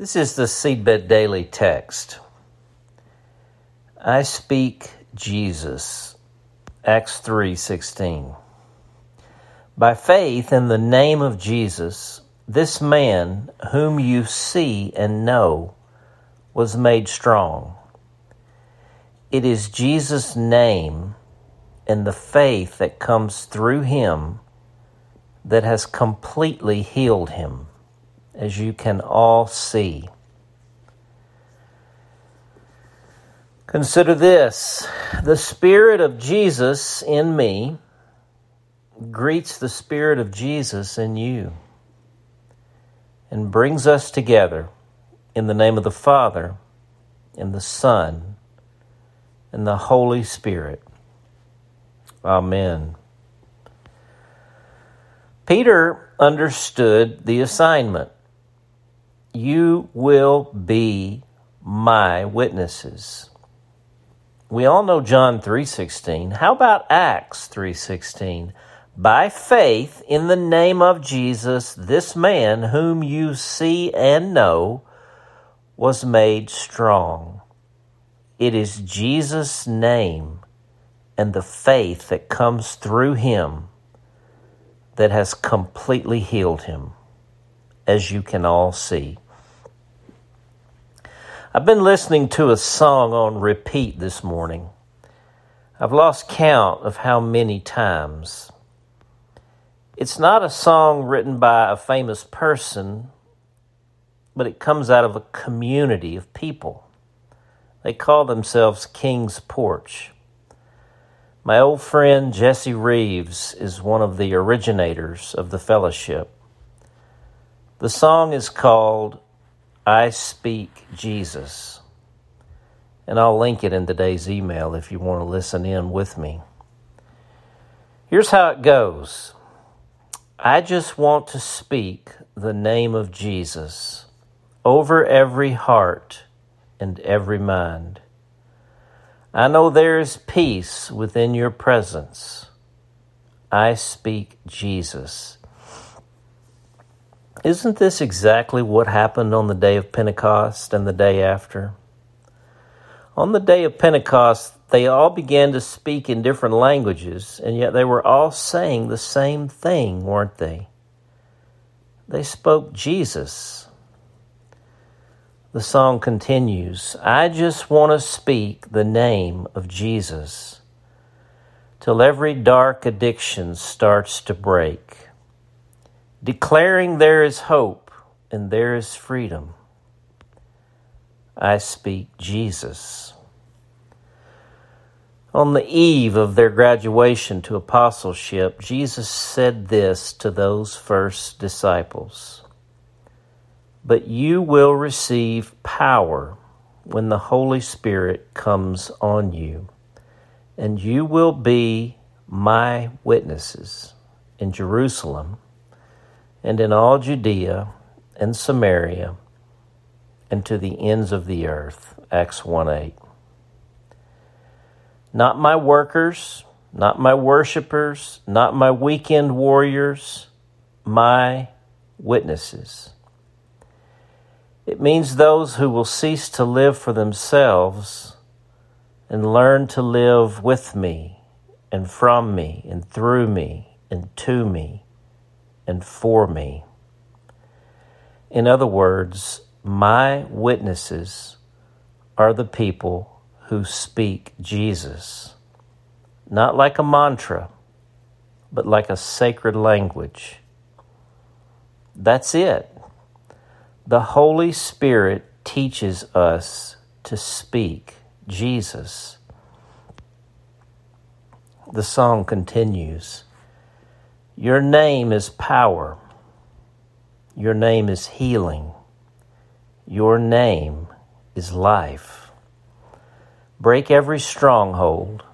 This is the Seedbed Daily text. I speak Jesus. Acts 3:16. By faith in the name of Jesus, this man whom you see and know was made strong. It is Jesus' name and the faith that comes through him that has completely healed him as you can all see. Consider this the Spirit of Jesus in me greets the Spirit of Jesus in you and brings us together in the name of the Father, and the Son, and the Holy Spirit. Amen. Peter understood the assignment you will be my witnesses. We all know John 3:16. How about Acts 3:16? By faith in the name of Jesus, this man whom you see and know was made strong. It is Jesus' name and the faith that comes through him that has completely healed him as you can all see. I've been listening to a song on repeat this morning. I've lost count of how many times. It's not a song written by a famous person, but it comes out of a community of people. They call themselves King's Porch. My old friend Jesse Reeves is one of the originators of the fellowship. The song is called I Speak Jesus. And I'll link it in today's email if you want to listen in with me. Here's how it goes I just want to speak the name of Jesus over every heart and every mind. I know there is peace within your presence. I speak Jesus. Isn't this exactly what happened on the day of Pentecost and the day after? On the day of Pentecost, they all began to speak in different languages, and yet they were all saying the same thing, weren't they? They spoke Jesus. The song continues I just want to speak the name of Jesus till every dark addiction starts to break declaring there is hope and there is freedom. I speak Jesus. On the eve of their graduation to apostleship, Jesus said this to those first disciples But you will receive power when the Holy Spirit comes on you, and you will be my witnesses in Jerusalem and in all Judea and Samaria and to the ends of the earth. Acts 1 8. Not my workers, not my worshipers, not my weekend warriors, my witnesses. It means those who will cease to live for themselves and learn to live with me and from me and through me and to me and for me. In other words, my witnesses are the people who speak Jesus, not like a mantra, but like a sacred language. That's it. The Holy Spirit teaches us to speak Jesus. The song continues. Your name is power. Your name is healing. Your name is life. Break every stronghold.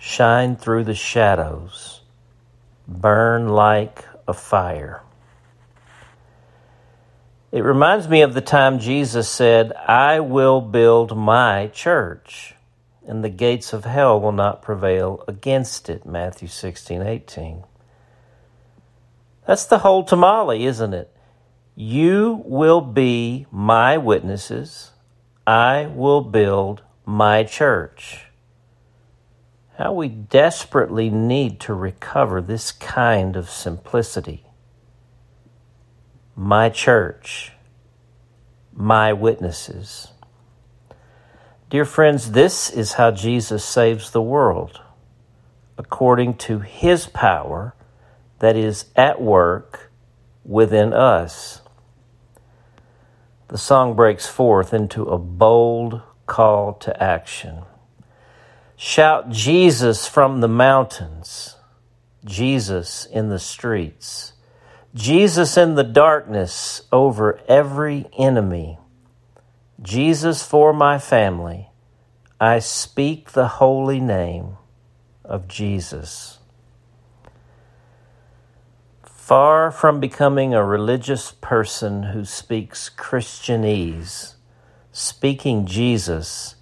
Shine through the shadows. Burn like a fire. It reminds me of the time Jesus said, I will build my church, and the gates of hell will not prevail against it. Matthew 16, 18. That's the whole tamale, isn't it? You will be my witnesses. I will build my church. How we desperately need to recover this kind of simplicity. My church, my witnesses. Dear friends, this is how Jesus saves the world, according to his power that is at work within us. The song breaks forth into a bold call to action. Shout Jesus from the mountains, Jesus in the streets, Jesus in the darkness over every enemy, Jesus for my family. I speak the holy name of Jesus. Far from becoming a religious person who speaks Christianese, speaking Jesus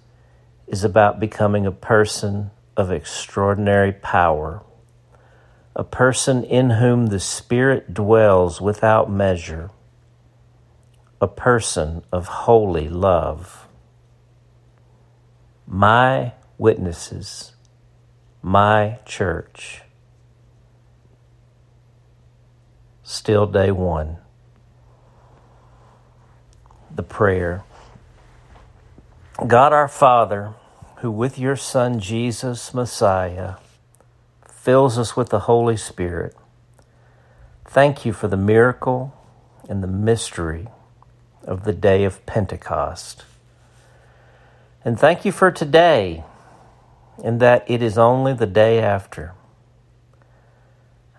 is about becoming a person of extraordinary power, a person in whom the Spirit dwells without measure, a person of holy love. My witnesses, my church. Still day one. The prayer. God our Father, who with your Son Jesus Messiah fills us with the Holy Spirit, thank you for the miracle and the mystery of the day of Pentecost. And thank you for today, and that it is only the day after.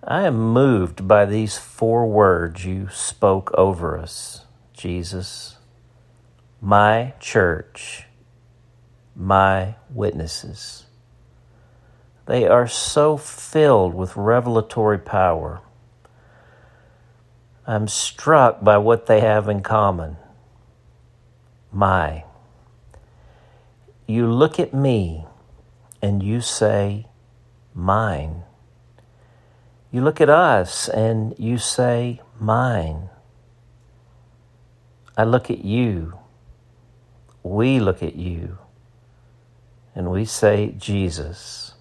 I am moved by these four words you spoke over us, Jesus, my church my witnesses. They are so filled with revelatory power. I'm struck by what they have in common. My. You look at me and you say, mine. You look at us and you say, mine. I look at you. We look at you and we say, Jesus.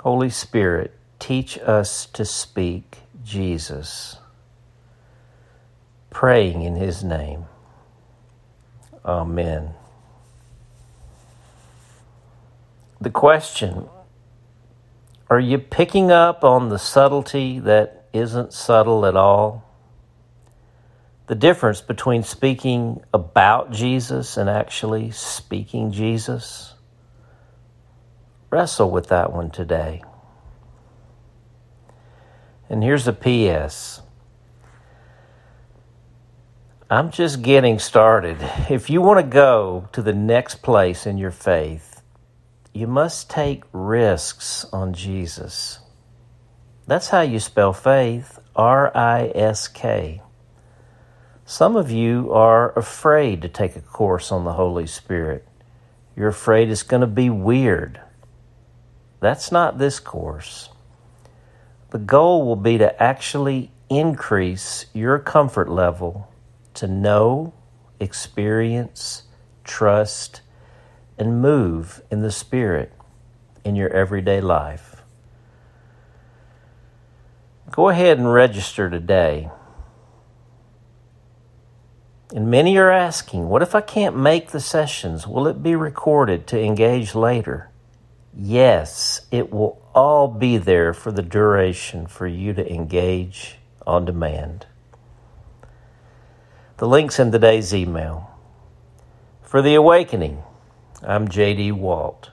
Holy Spirit, teach us to speak Jesus, praying in His name. Amen. The question Are you picking up on the subtlety that isn't subtle at all? the difference between speaking about Jesus and actually speaking Jesus? Wrestle with that one today. And here's a P.S. I'm just getting started. If you want to go to the next place in your faith, you must take risks on Jesus. That's how you spell faith R I S K. Some of you are afraid to take a course on the Holy Spirit. You're afraid it's going to be weird. That's not this course. The goal will be to actually increase your comfort level to know, experience, trust, and move in the Spirit in your everyday life. Go ahead and register today. And many are asking, what if I can't make the sessions? Will it be recorded to engage later? Yes, it will all be there for the duration for you to engage on demand. The link's in today's email. For the awakening, I'm J.D. Walt.